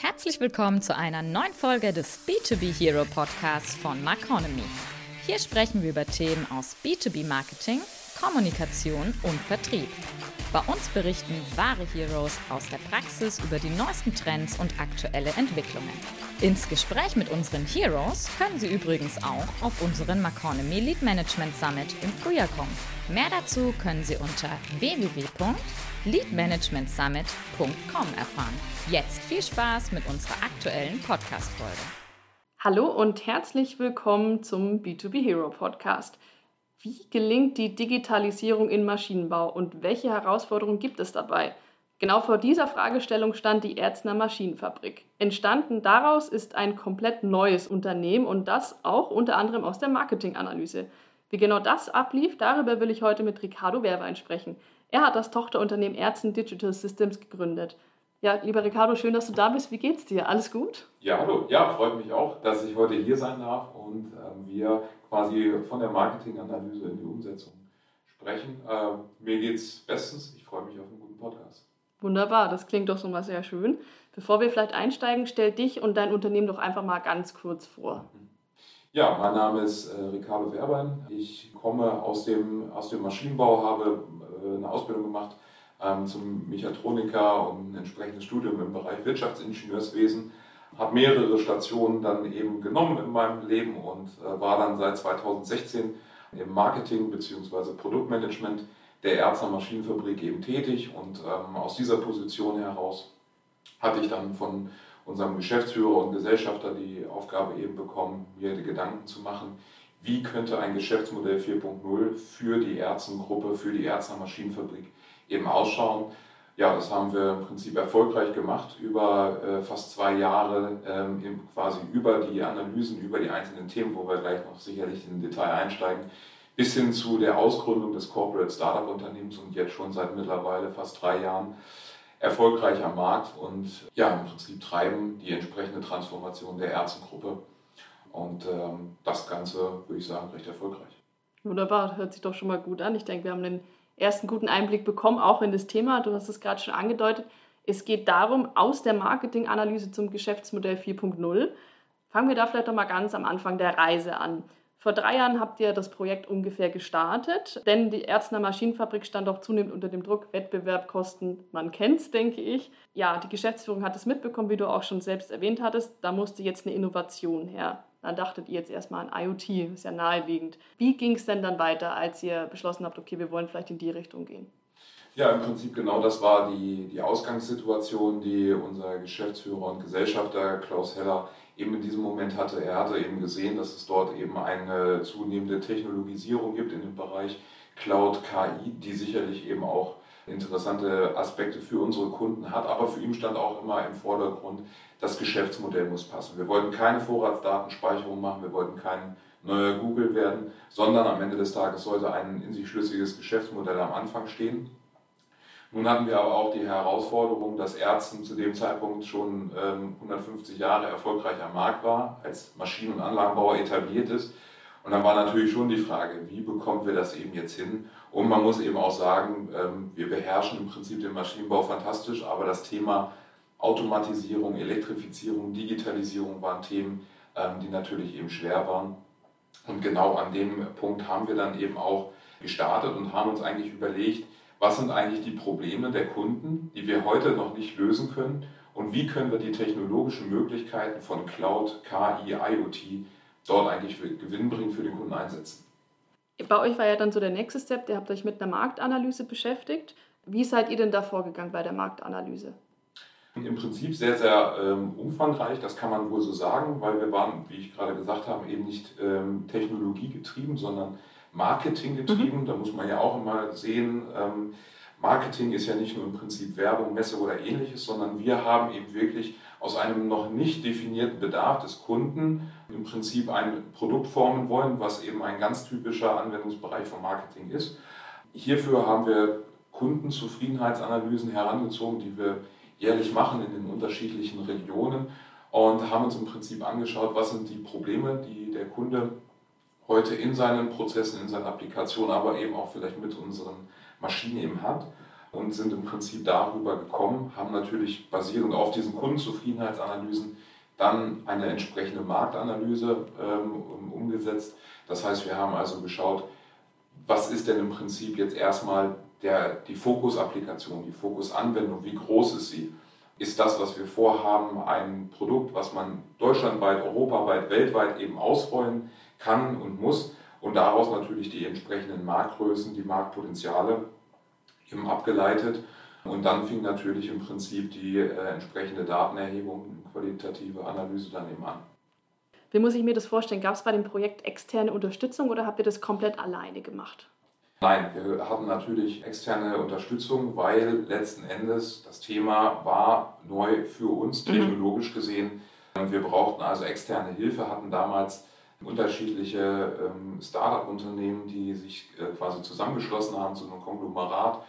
Herzlich willkommen zu einer neuen Folge des B2B Hero Podcasts von Marconomy. Hier sprechen wir über Themen aus B2B Marketing, Kommunikation und Vertrieb. Bei uns berichten wahre Heroes aus der Praxis über die neuesten Trends und aktuelle Entwicklungen. Ins Gespräch mit unseren Heroes können Sie übrigens auch auf unseren Maconomy Lead Management Summit im Frühjahr kommen. Mehr dazu können Sie unter www.leadmanagementsummit.com erfahren. Jetzt viel Spaß mit unserer aktuellen Podcast-Folge. Hallo und herzlich willkommen zum B2B Hero Podcast. Wie gelingt die Digitalisierung in Maschinenbau und welche Herausforderungen gibt es dabei? Genau vor dieser Fragestellung stand die Erzner Maschinenfabrik. Entstanden daraus ist ein komplett neues Unternehmen und das auch unter anderem aus der Marketinganalyse. Wie genau das ablief, darüber will ich heute mit Ricardo Werwein sprechen. Er hat das Tochterunternehmen Erzen Digital Systems gegründet. Ja, lieber Ricardo, schön, dass du da bist. Wie geht's dir? Alles gut? Ja, hallo. Ja, freut mich auch, dass ich heute hier sein darf und äh, wir quasi von der Marketinganalyse in die Umsetzung sprechen. Äh, mir geht's bestens. Ich freue mich auf einen guten Podcast. Wunderbar, das klingt doch schon mal sehr schön. Bevor wir vielleicht einsteigen, stell dich und dein Unternehmen doch einfach mal ganz kurz vor. Ja, mein Name ist äh, Ricardo Werbein. Ich komme aus dem, aus dem Maschinenbau, habe äh, eine Ausbildung gemacht ähm, zum Mechatroniker und ein entsprechendes Studium im Bereich Wirtschaftsingenieurswesen. Habe mehrere Stationen dann eben genommen in meinem Leben und äh, war dann seit 2016 im Marketing bzw. Produktmanagement der Erzer Maschinenfabrik eben tätig und ähm, aus dieser Position heraus hatte ich dann von unserem Geschäftsführer und Gesellschafter die Aufgabe eben bekommen, mir Gedanken zu machen, wie könnte ein Geschäftsmodell 4.0 für die Ärztengruppe, für die Ärzter Maschinenfabrik eben ausschauen. Ja, das haben wir im Prinzip erfolgreich gemacht über äh, fast zwei Jahre, ähm, quasi über die Analysen, über die einzelnen Themen, wo wir gleich noch sicherlich in Detail einsteigen, bis hin zu der Ausgründung des Corporate Startup Unternehmens und jetzt schon seit mittlerweile fast drei Jahren erfolgreich am Markt und ja, im Prinzip treiben die entsprechende Transformation der Ärztengruppe. Und ähm, das Ganze, würde ich sagen, recht erfolgreich. Wunderbar, hört sich doch schon mal gut an. Ich denke, wir haben den ersten guten Einblick bekommen, auch in das Thema. Du hast es gerade schon angedeutet. Es geht darum, aus der Marketinganalyse zum Geschäftsmodell 4.0. Fangen wir da vielleicht doch mal ganz am Anfang der Reise an. Vor drei Jahren habt ihr das Projekt ungefähr gestartet, denn die Ärzner Maschinenfabrik stand auch zunehmend unter dem Druck. Wettbewerb, Kosten, man kennt es, denke ich. Ja, die Geschäftsführung hat es mitbekommen, wie du auch schon selbst erwähnt hattest. Da musste jetzt eine Innovation her. Dann dachtet ihr jetzt erstmal an IoT, ist ja naheliegend. Wie ging es denn dann weiter, als ihr beschlossen habt, okay, wir wollen vielleicht in die Richtung gehen? Ja, im Prinzip genau das war die, die Ausgangssituation, die unser Geschäftsführer und Gesellschafter Klaus Heller eben in diesem Moment hatte. Er hatte eben gesehen, dass es dort eben eine zunehmende Technologisierung gibt in dem Bereich Cloud KI, die sicherlich eben auch interessante Aspekte für unsere Kunden hat. Aber für ihn stand auch immer im Vordergrund, das Geschäftsmodell muss passen. Wir wollten keine Vorratsdatenspeicherung machen, wir wollten kein neuer Google werden, sondern am Ende des Tages sollte ein in sich schlüssiges Geschäftsmodell am Anfang stehen. Nun hatten wir aber auch die Herausforderung, dass Ärzten zu dem Zeitpunkt schon ähm, 150 Jahre erfolgreich am Markt war, als Maschinen- und Anlagenbauer etabliert ist. Und dann war natürlich schon die Frage, wie bekommen wir das eben jetzt hin? Und man muss eben auch sagen, ähm, wir beherrschen im Prinzip den Maschinenbau fantastisch, aber das Thema Automatisierung, Elektrifizierung, Digitalisierung waren Themen, ähm, die natürlich eben schwer waren. Und genau an dem Punkt haben wir dann eben auch gestartet und haben uns eigentlich überlegt, was sind eigentlich die Probleme der Kunden, die wir heute noch nicht lösen können und wie können wir die technologischen Möglichkeiten von Cloud, KI, IoT dort eigentlich gewinnbringend für den Kunden einsetzen. Bei euch war ja dann so der nächste Step, ihr habt euch mit einer Marktanalyse beschäftigt. Wie seid ihr denn da vorgegangen bei der Marktanalyse? Im Prinzip sehr, sehr ähm, umfangreich, das kann man wohl so sagen, weil wir waren, wie ich gerade gesagt habe, eben nicht ähm, technologiegetrieben, sondern Marketing getrieben. Mhm. Da muss man ja auch immer sehen, ähm, Marketing ist ja nicht nur im Prinzip Werbung, Messe oder ähnliches, sondern wir haben eben wirklich aus einem noch nicht definierten Bedarf des Kunden im Prinzip ein Produkt formen wollen, was eben ein ganz typischer Anwendungsbereich von Marketing ist. Hierfür haben wir Kundenzufriedenheitsanalysen herangezogen, die wir jährlich machen in den unterschiedlichen Regionen und haben uns im Prinzip angeschaut, was sind die Probleme, die der Kunde heute in seinen Prozessen, in seinen Applikationen, aber eben auch vielleicht mit unseren Maschinen eben hat. Und sind im Prinzip darüber gekommen, haben natürlich basierend auf diesen Kundenzufriedenheitsanalysen dann eine entsprechende Marktanalyse ähm, umgesetzt. Das heißt, wir haben also geschaut, was ist denn im Prinzip jetzt erstmal der, die Fokusapplikation, die Fokusanwendung, wie groß ist sie? Ist das, was wir vorhaben, ein Produkt, was man deutschlandweit, europaweit, weltweit eben ausrollen kann und muss und daraus natürlich die entsprechenden Marktgrößen, die Marktpotenziale eben abgeleitet. Und dann fing natürlich im Prinzip die äh, entsprechende Datenerhebung, qualitative Analyse dann eben an. Wie muss ich mir das vorstellen? Gab es bei dem Projekt externe Unterstützung oder habt ihr das komplett alleine gemacht? Nein, wir hatten natürlich externe Unterstützung, weil letzten Endes das Thema war neu für uns, mhm. technologisch gesehen. Wir brauchten also externe Hilfe, hatten damals unterschiedliche ähm, Startup-Unternehmen, die sich äh, quasi zusammengeschlossen haben zu einem Konglomerat,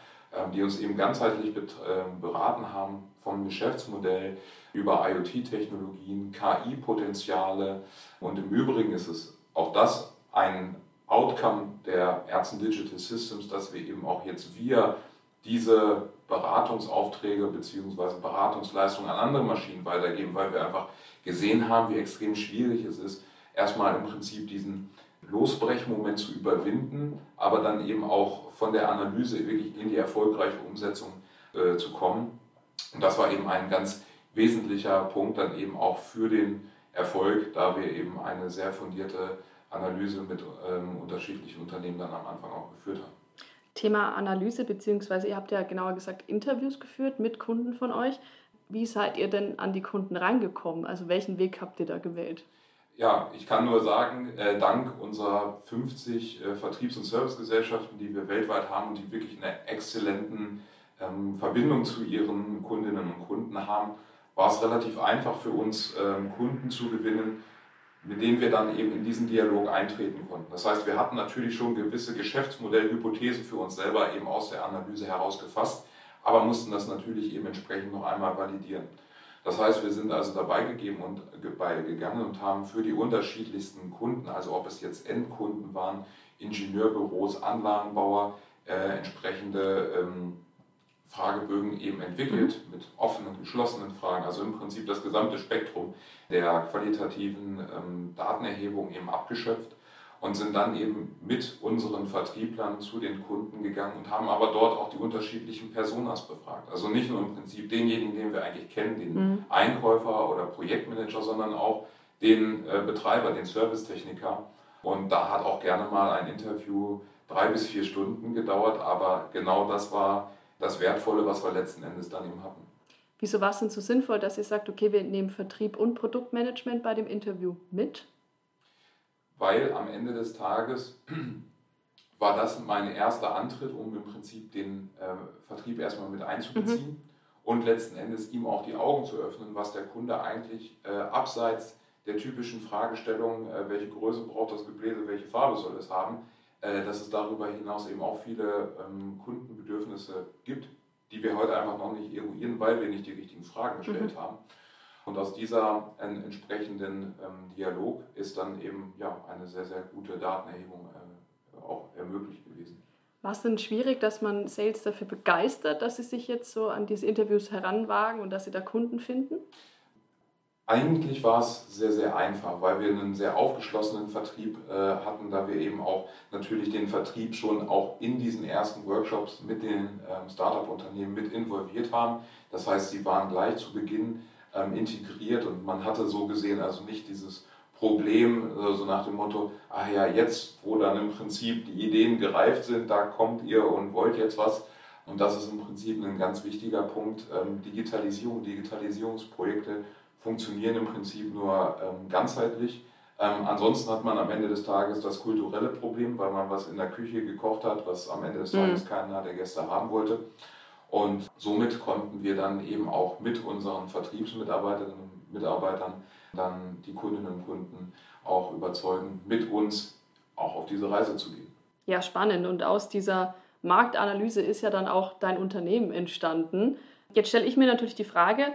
die uns eben ganzheitlich ähm, beraten haben vom Geschäftsmodell über IoT-Technologien, KI-Potenziale und im Übrigen ist es auch das ein Outcome der Ärzten Digital Systems, dass wir eben auch jetzt wir diese Beratungsaufträge bzw. Beratungsleistungen an andere Maschinen weitergeben, weil wir einfach gesehen haben, wie extrem schwierig es ist, erstmal im Prinzip diesen Losbrechmoment zu überwinden, aber dann eben auch von der Analyse wirklich in die erfolgreiche Umsetzung äh, zu kommen. Und das war eben ein ganz wesentlicher Punkt dann eben auch für den Erfolg, da wir eben eine sehr fundierte Analyse mit ähm, unterschiedlichen Unternehmen dann am Anfang auch geführt haben. Thema Analyse, beziehungsweise ihr habt ja genauer gesagt Interviews geführt mit Kunden von euch. Wie seid ihr denn an die Kunden reingekommen? Also welchen Weg habt ihr da gewählt? Ja, ich kann nur sagen, äh, dank unserer 50 äh, Vertriebs- und Servicegesellschaften, die wir weltweit haben und die wirklich eine exzellenten ähm, Verbindung zu ihren Kundinnen und Kunden haben, war es relativ einfach für uns, ähm, Kunden zu gewinnen, mit denen wir dann eben in diesen Dialog eintreten konnten. Das heißt, wir hatten natürlich schon gewisse Geschäftsmodellhypothesen für uns selber eben aus der Analyse heraus gefasst, aber mussten das natürlich eben entsprechend noch einmal validieren. Das heißt, wir sind also dabei gegeben und dabei gegangen und haben für die unterschiedlichsten Kunden, also ob es jetzt Endkunden waren, Ingenieurbüros, Anlagenbauer, äh, entsprechende ähm, Fragebögen eben entwickelt mhm. mit offenen, geschlossenen Fragen, also im Prinzip das gesamte Spektrum der qualitativen ähm, Datenerhebung eben abgeschöpft und sind dann eben mit unseren Vertrieblern zu den Kunden gegangen und haben aber dort auch die unterschiedlichen Personas befragt. Also nicht nur im Prinzip denjenigen, den wir eigentlich kennen, den mhm. Einkäufer oder Projektmanager, sondern auch den äh, Betreiber, den Servicetechniker. Und da hat auch gerne mal ein Interview drei bis vier Stunden gedauert, aber genau das war das Wertvolle, was wir letzten Endes dann eben hatten. Wieso war es denn so sinnvoll, dass ihr sagt, okay, wir nehmen Vertrieb und Produktmanagement bei dem Interview mit? Weil am Ende des Tages war das mein erster Antritt, um im Prinzip den äh, Vertrieb erstmal mit einzubeziehen mhm. und letzten Endes ihm auch die Augen zu öffnen, was der Kunde eigentlich äh, abseits der typischen Fragestellung, äh, welche Größe braucht das Gebläse, welche Farbe soll es haben, äh, dass es darüber hinaus eben auch viele ähm, Kundenbedürfnisse gibt, die wir heute einfach noch nicht eruieren, weil wir nicht die richtigen Fragen gestellt mhm. haben. Und aus dieser äh, entsprechenden ähm, Dialog ist dann eben ja, eine sehr, sehr gute Datenerhebung äh, auch ermöglicht gewesen. War es denn schwierig, dass man Sales dafür begeistert, dass sie sich jetzt so an diese Interviews heranwagen und dass sie da Kunden finden? Eigentlich war es sehr, sehr einfach, weil wir einen sehr aufgeschlossenen Vertrieb äh, hatten, da wir eben auch natürlich den Vertrieb schon auch in diesen ersten Workshops mit den ähm, Startup-Unternehmen mit involviert haben. Das heißt, sie waren gleich zu Beginn ähm, integriert und man hatte so gesehen also nicht dieses Problem, äh, so nach dem Motto, ah ja, jetzt, wo dann im Prinzip die Ideen gereift sind, da kommt ihr und wollt jetzt was. Und das ist im Prinzip ein ganz wichtiger Punkt. Ähm, Digitalisierung, Digitalisierungsprojekte funktionieren im Prinzip nur ähm, ganzheitlich. Ähm, ansonsten hat man am Ende des Tages das kulturelle Problem, weil man was in der Küche gekocht hat, was am Ende des Tages mhm. keiner der Gäste haben wollte. Und somit konnten wir dann eben auch mit unseren Vertriebsmitarbeiterinnen und Mitarbeitern dann die Kundinnen und Kunden auch überzeugen, mit uns auch auf diese Reise zu gehen. Ja, spannend. Und aus dieser Marktanalyse ist ja dann auch dein Unternehmen entstanden. Jetzt stelle ich mir natürlich die Frage,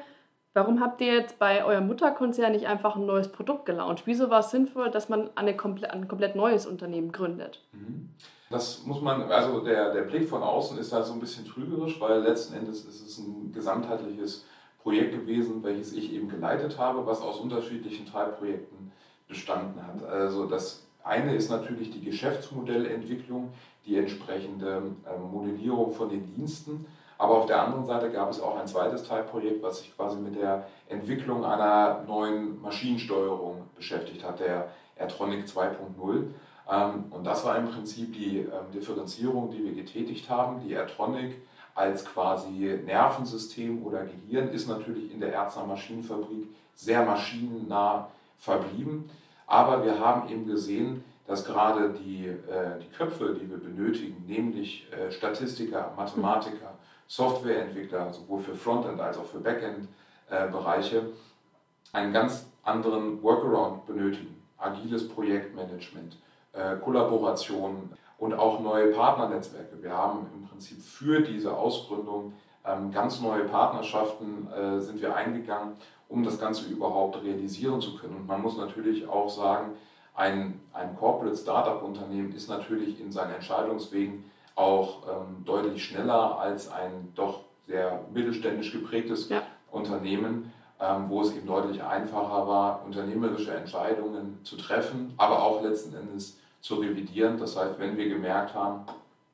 Warum habt ihr jetzt bei eurem Mutterkonzern nicht einfach ein neues Produkt gelauncht? Wieso war es sinnvoll, dass man eine komple ein komplett neues Unternehmen gründet? Mhm. Das muss man, also der, der Blick von außen ist da so ein bisschen trügerisch, weil letzten Endes ist es ein gesamtheitliches Projekt gewesen, welches ich eben geleitet habe, was aus unterschiedlichen Teilprojekten bestanden hat. Also das eine ist natürlich die Geschäftsmodellentwicklung, die entsprechende ähm, Modellierung von den Diensten. Aber auf der anderen Seite gab es auch ein zweites Teilprojekt, was sich quasi mit der Entwicklung einer neuen Maschinensteuerung beschäftigt hat, der Airtronic 2.0. Ähm, und das war im Prinzip die ähm, Differenzierung, die wir getätigt haben. Die Airtronic als quasi Nervensystem oder Gehirn ist natürlich in der Erzner Maschinenfabrik sehr maschinennah verblieben. Aber wir haben eben gesehen, dass gerade die, äh, die Köpfe, die wir benötigen, nämlich äh, Statistiker, Mathematiker, Softwareentwickler, sowohl für Frontend als auch für Backend-Bereiche, äh, einen ganz anderen Workaround benötigen. Agiles Projektmanagement, äh, Kollaboration und auch neue Partnernetzwerke. Wir haben im Prinzip für diese Ausgründung ähm, ganz neue Partnerschaften äh, sind wir eingegangen, um das Ganze überhaupt realisieren zu können. Und man muss natürlich auch sagen, ein, ein Corporate Startup-Unternehmen ist natürlich in seinen Entscheidungswegen auch ähm, deutlich schneller als ein doch sehr mittelständisch geprägtes ja. Unternehmen, ähm, wo es eben deutlich einfacher war, unternehmerische Entscheidungen zu treffen, aber auch letzten Endes zu revidieren. Das heißt, wenn wir gemerkt haben,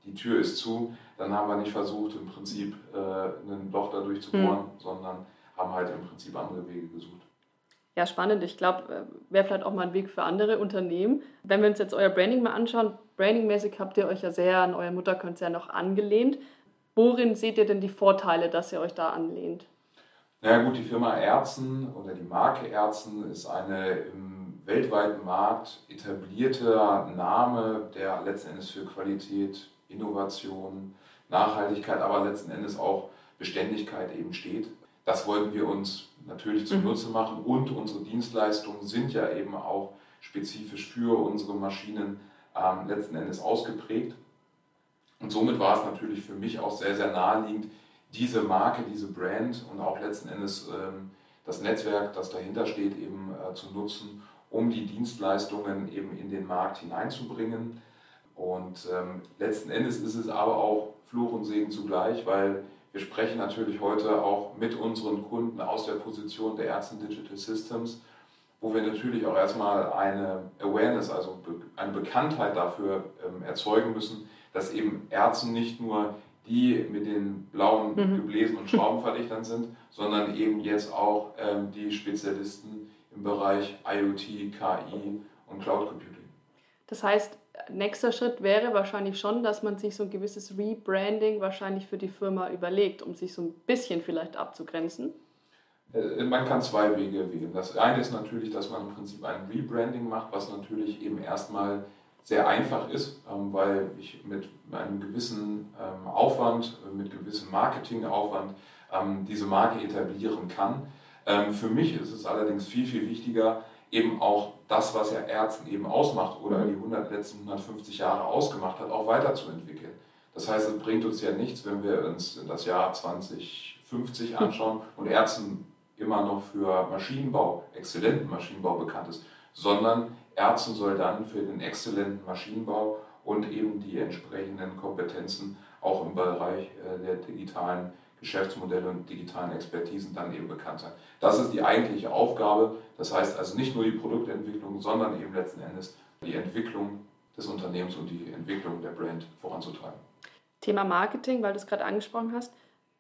die Tür ist zu, dann haben wir nicht versucht, im Prinzip äh, ein Loch dadurch zu bohren, mhm. sondern haben halt im Prinzip andere Wege gesucht. Ja, spannend. Ich glaube, äh, wäre vielleicht auch mal ein Weg für andere Unternehmen. Wenn wir uns jetzt euer Branding mal anschauen, brandingmäßig habt ihr euch ja sehr an euer Mutterkonzern noch angelehnt. Worin seht ihr denn die Vorteile, dass ihr euch da anlehnt? Na ja, gut, die Firma Ärzten oder die Marke Ärzten ist eine im weltweiten Markt etablierter Name, der letzten Endes für Qualität, Innovation, Nachhaltigkeit, aber letzten Endes auch Beständigkeit eben steht. Das wollten wir uns natürlich zunutze mhm. machen und unsere Dienstleistungen sind ja eben auch spezifisch für unsere Maschinen ähm, letzten Endes ausgeprägt. Und somit war es natürlich für mich auch sehr, sehr naheliegend, diese Marke, diese Brand und auch letzten Endes ähm, das Netzwerk, das dahinter steht, eben äh, zu nutzen, um die Dienstleistungen eben in den Markt hineinzubringen. Und ähm, letzten Endes ist es aber auch Fluch und Segen zugleich, weil wir sprechen natürlich heute auch mit unseren Kunden aus der Position der Ärzten Digital Systems, wo wir natürlich auch erstmal eine Awareness, also eine Bekanntheit dafür ähm, erzeugen müssen, dass eben Ärzte nicht nur die mit den blauen mhm. Gebläsen und Schraubenverdichtern sind, sondern eben jetzt auch ähm, die Spezialisten im Bereich IoT, KI und Cloud Computing. Das heißt, nächster Schritt wäre wahrscheinlich schon, dass man sich so ein gewisses Rebranding wahrscheinlich für die Firma überlegt, um sich so ein bisschen vielleicht abzugrenzen. Äh, man kann zwei Wege wählen. Das eine ist natürlich, dass man im Prinzip ein Rebranding macht, was natürlich eben erstmal sehr einfach ist, ähm, weil ich mit einem gewissen ähm, Aufwand, mit gewissem Marketingaufwand ähm, diese Marke etablieren kann. Für mich ist es allerdings viel, viel wichtiger, eben auch das, was ja Ärzten eben ausmacht oder die 100, letzten 150 Jahre ausgemacht hat, auch weiterzuentwickeln. Das heißt, es bringt uns ja nichts, wenn wir uns das Jahr 2050 anschauen und Ärzten immer noch für Maschinenbau, exzellenten Maschinenbau bekannt ist, sondern Ärzten soll dann für den exzellenten Maschinenbau und eben die entsprechenden Kompetenzen auch im Bereich äh, der digitalen Geschäftsmodelle und digitalen Expertisen dann eben bekannt sein. Das ist die eigentliche Aufgabe. Das heißt also nicht nur die Produktentwicklung, sondern eben letzten Endes die Entwicklung des Unternehmens und die Entwicklung der Brand voranzutreiben. Thema Marketing, weil du es gerade angesprochen hast.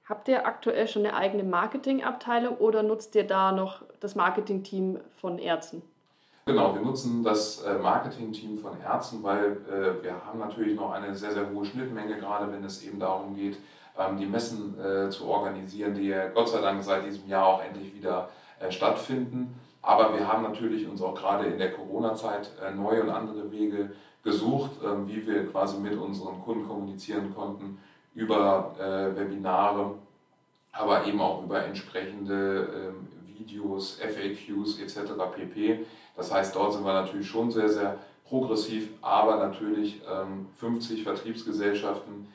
Habt ihr aktuell schon eine eigene Marketingabteilung oder nutzt ihr da noch das Marketingteam von Ärzten? Genau, wir nutzen das äh, Marketingteam von Ärzten, weil äh, wir haben natürlich noch eine sehr, sehr hohe Schnittmenge, gerade wenn es eben darum geht, die Messen äh, zu organisieren, die Gott sei Dank seit diesem Jahr auch endlich wieder äh, stattfinden. Aber wir haben natürlich uns auch gerade in der Corona-Zeit äh, neue und andere Wege gesucht, ähm, wie wir quasi mit unseren Kunden kommunizieren konnten über Webinare, aber eben auch über entsprechende ähm, Videos, FAQs etc. pp. Das heißt, dort sind wir natürlich schon sehr, sehr progressiv, aber natürlich 50 Vertriebsgesellschaften ähm,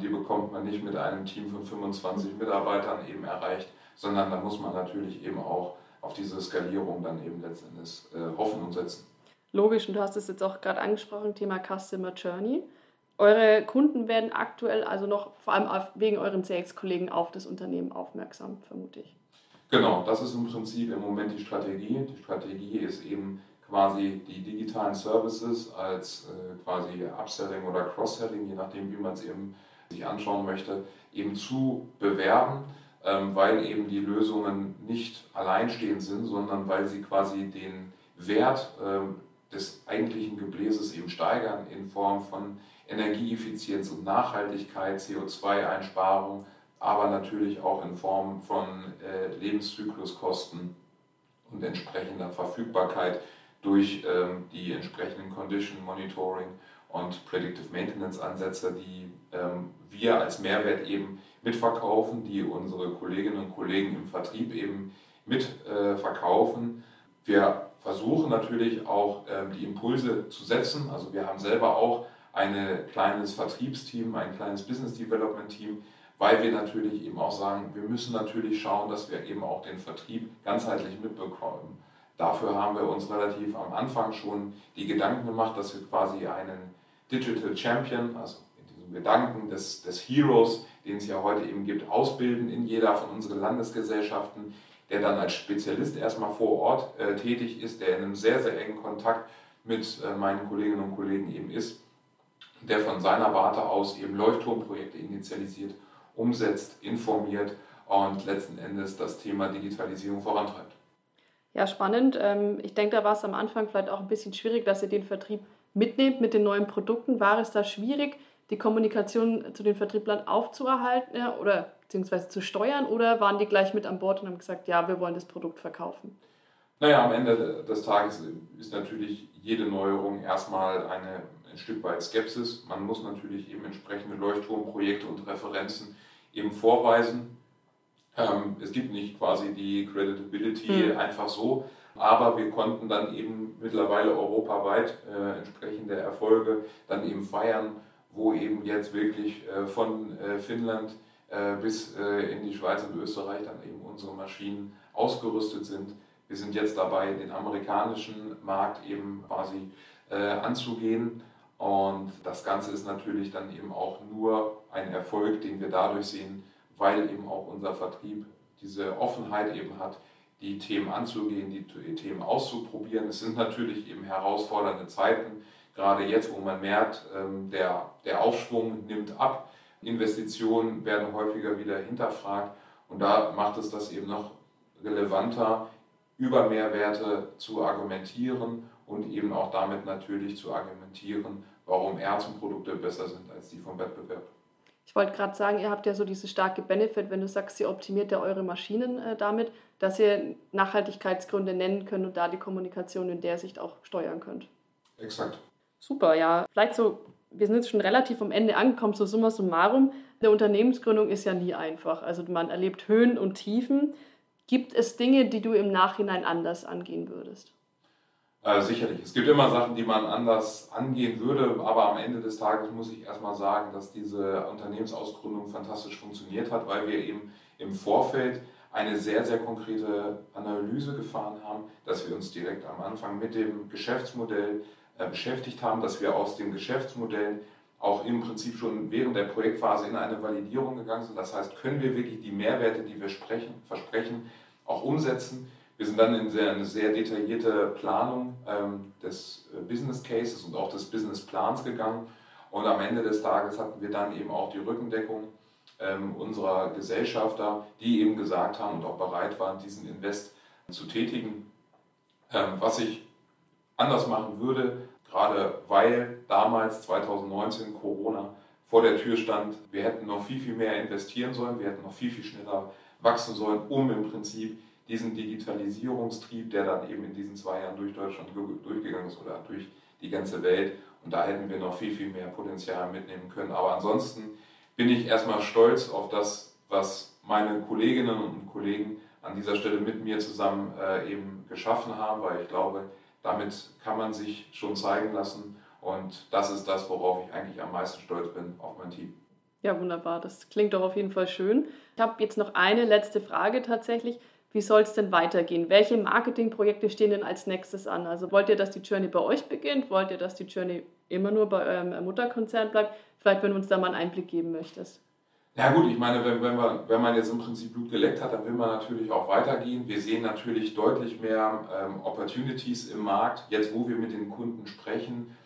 die bekommt man nicht mit einem Team von 25 Mitarbeitern eben erreicht, sondern da muss man natürlich eben auch auf diese Skalierung dann eben letztendlich äh, hoffen und setzen. Logisch, und du hast es jetzt auch gerade angesprochen, Thema Customer Journey. Eure Kunden werden aktuell also noch vor allem wegen euren CX-Kollegen auf das Unternehmen aufmerksam, vermute ich. Genau, das ist im Prinzip im Moment die Strategie. Die Strategie ist eben quasi die digitalen Services als äh, quasi Upselling oder Cross-Selling, je nachdem, wie man es eben sich anschauen möchte, eben zu bewerben, ähm, weil eben die Lösungen nicht alleinstehend sind, sondern weil sie quasi den Wert ähm, des eigentlichen Gebläses eben steigern in Form von Energieeffizienz und Nachhaltigkeit, CO2-Einsparung, aber natürlich auch in Form von äh, Lebenszykluskosten und entsprechender Verfügbarkeit durch ähm, die entsprechenden Condition Monitoring und Predictive Maintenance Ansätze, die ähm, wir als Mehrwert eben mitverkaufen, die unsere Kolleginnen und Kollegen im Vertrieb eben mitverkaufen. Äh, wir versuchen natürlich auch ähm, die Impulse zu setzen. Also wir haben selber auch ein kleines Vertriebsteam, ein kleines Business Development Team, weil wir natürlich eben auch sagen, wir müssen natürlich schauen, dass wir eben auch den Vertrieb ganzheitlich mitbekommen. Dafür haben wir uns relativ am Anfang schon die Gedanken gemacht, dass wir quasi einen Digital Champion, also in diesem Gedanken des, des Heroes, den es ja heute eben gibt, ausbilden in jeder von unseren Landesgesellschaften, der dann als Spezialist erstmal vor Ort äh, tätig ist, der in einem sehr, sehr engen Kontakt mit äh, meinen Kolleginnen und Kollegen eben ist, der von seiner Warte aus eben Leuchtturmprojekte initialisiert, umsetzt, informiert und letzten Endes das Thema Digitalisierung vorantreibt. Ja, spannend. Ähm, ich denke, da war es am Anfang vielleicht auch ein bisschen schwierig, dass ihr den Vertrieb mitnehmt mit den neuen Produkten. War es da schwierig, die Kommunikation zu den Vertrieblern aufzuerhalten oder beziehungsweise zu steuern oder waren die gleich mit an Bord und haben gesagt, ja, wir wollen das Produkt verkaufen? Naja, am Ende des Tages ist natürlich jede Neuerung erstmal eine, ein Stück weit Skepsis. Man muss natürlich eben entsprechende Leuchtturmprojekte und Referenzen eben vorweisen. Ähm, es gibt nicht quasi die Creditability mhm. einfach so, aber wir konnten dann eben mittlerweile europaweit äh, entsprechende Erfolge dann eben feiern, wo eben jetzt wirklich äh, von äh, Finnland äh, bis äh, in die Schweiz und Österreich dann eben unsere Maschinen ausgerüstet sind. Wir sind jetzt dabei, den amerikanischen Markt eben quasi äh, anzugehen. Und das Ganze ist natürlich dann eben auch nur ein Erfolg, den wir dadurch sehen, weil eben auch unser Vertrieb diese Offenheit eben hat, die Themen anzugehen, die Themen auszuprobieren. Es sind natürlich eben herausfordernde Zeiten, gerade jetzt, wo man merkt, ähm, der, der Aufschwung nimmt ab, Investitionen werden häufiger wieder hinterfragt und da macht es das eben noch relevanter, über Mehrwerte zu argumentieren und eben auch damit natürlich zu argumentieren, warum Ärzteprodukte besser sind als die vom Wettbewerb. Ich wollte gerade sagen, ihr habt ja so diese starke Benefit, wenn du sagst, ihr optimiert ja eure Maschinen äh, damit, dass ihr Nachhaltigkeitsgründe nennen könnt und da die Kommunikation in der Sicht auch steuern könnt. Exakt. Super, ja. Vielleicht so, wir sind jetzt schon relativ am Ende angekommen, so summa summarum. Eine Unternehmensgründung ist ja nie einfach. Also man erlebt Höhen und Tiefen. Gibt es Dinge, die du im Nachhinein anders angehen würdest? Äh, sicherlich. Es gibt immer Sachen, die man anders angehen würde, aber am Ende des Tages muss ich erstmal sagen, dass diese Unternehmensausgründung fantastisch funktioniert hat, weil wir eben im Vorfeld eine sehr, sehr konkrete Analyse gefahren haben, dass wir uns direkt am Anfang mit dem Geschäftsmodell äh, beschäftigt haben, dass wir aus dem Geschäftsmodell auch im Prinzip schon während der Projektphase in eine Validierung gegangen sind. Das heißt, können wir wirklich die Mehrwerte, die wir sprechen, versprechen, auch umsetzen? Wir sind dann in sehr, eine sehr detaillierte Planung ähm, des äh, Business Cases und auch des Business Plans gegangen. Und am Ende des Tages hatten wir dann eben auch die Rückendeckung ähm, unserer Gesellschafter, die eben gesagt haben und auch bereit waren, diesen Invest zu tätigen. Ähm, was ich anders machen würde, gerade weil damals 2019 Corona vor der Tür stand, wir hätten noch viel, viel mehr investieren sollen, wir hätten noch viel, viel schneller wachsen sollen, um im Prinzip diesen Digitalisierungstrieb, der dann eben in diesen zwei Jahren durch Deutschland durchgegangen ist oder durch die ganze Welt. Und da hätten wir noch viel, viel mehr Potenzial mitnehmen können. Aber ansonsten bin ich erstmal stolz auf das, was meine Kolleginnen und Kollegen an dieser Stelle mit mir zusammen äh, eben geschaffen haben, weil ich glaube, damit kann man sich schon zeigen lassen. Und das ist das, worauf ich eigentlich am meisten stolz bin, auf mein Team. Ja, wunderbar. Das klingt doch auf jeden Fall schön. Ich habe jetzt noch eine letzte Frage tatsächlich. Wie soll es denn weitergehen? Welche Marketingprojekte stehen denn als nächstes an? Also wollt ihr, dass die Journey bei euch beginnt? Wollt ihr, dass die Journey immer nur bei eurem Mutterkonzern bleibt? Vielleicht, wenn du uns da mal einen Einblick geben möchtest. Ja gut, ich meine, wenn, wenn, man, wenn man jetzt im Prinzip Blut geleckt hat, dann will man natürlich auch weitergehen. Wir sehen natürlich deutlich mehr ähm, Opportunities im Markt, jetzt wo wir mit den Kunden sprechen,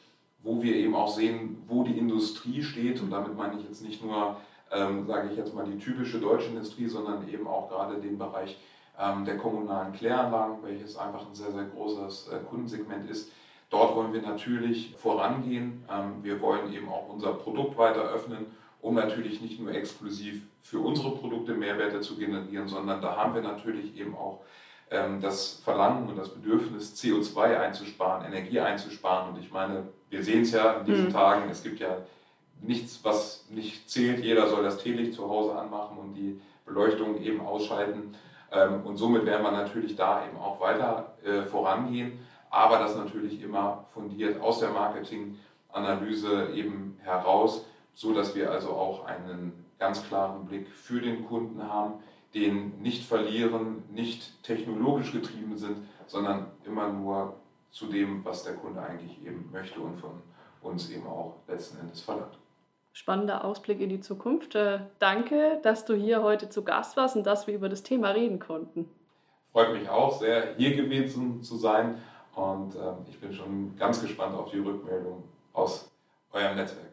wo wir eben auch sehen, wo die Industrie steht. Und damit meine ich jetzt nicht nur, ähm, sage ich jetzt mal, die typische deutsche Industrie, sondern eben auch gerade den Bereich der kommunalen Kläranlagen, welches einfach ein sehr, sehr großes äh, Kundensegment ist. Dort wollen wir natürlich vorangehen. Ähm, wir wollen eben auch unser Produkt weiter öffnen um natürlich nicht nur exklusiv für unsere Produkte Mehrwerte zu generieren, sondern da haben wir natürlich eben auch ähm, das Verlangen und das Bedürfnis, CO2 einzusparen, Energie einzusparen. Und ich meine, wir sehen es ja in diesen mhm. Tagen, es gibt ja nichts, was nicht zählt. Jeder soll das Teelicht zu Hause anmachen und die Beleuchtung eben ausschalten. Ähm, und somit werden wir natürlich da eben auch weiter äh, vorangehen, aber das natürlich immer fundiert aus der Marketinganalyse eben heraus so dass wir also auch einen ganz klaren Blick für den Kunden haben, den nicht verlieren, nicht technologisch getrieben sind, sondern immer nur zu dem, was der Kunde eigentlich eben möchte und von uns eben auch letzten Endes verlangt. Spannender Ausblick in die Zukunft. Äh, danke, dass du hier heute zu Gast warst und dass wir über das Thema reden konnten. Freut mich auch sehr, hier gewesen zu sein und ähm, ich bin schon ganz gespannt auf die Rückmeldung aus eurem Netzwerk.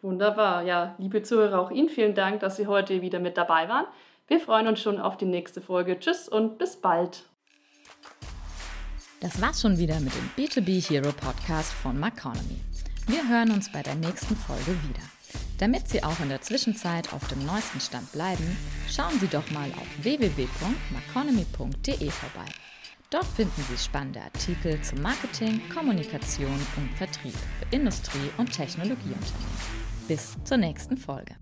Wunderbar. Ja, liebe Zuhörer, auch Ihnen vielen Dank, dass Sie heute wieder mit dabei waren. Wir freuen uns schon auf die nächste Folge. Tschüss und bis bald. Das war's schon wieder mit dem B2B Hero Podcast von Maconomy. Wir hören uns bei der nächsten Folge wieder. Damit Sie auch in der Zwischenzeit auf dem neuesten Stand bleiben, schauen Sie doch mal auf www.maconomy.de vorbei. Dort finden Sie spannende Artikel zu Marketing, Kommunikation und Vertrieb für Industrie- und Technologieunternehmen. Bis zur nächsten Folge.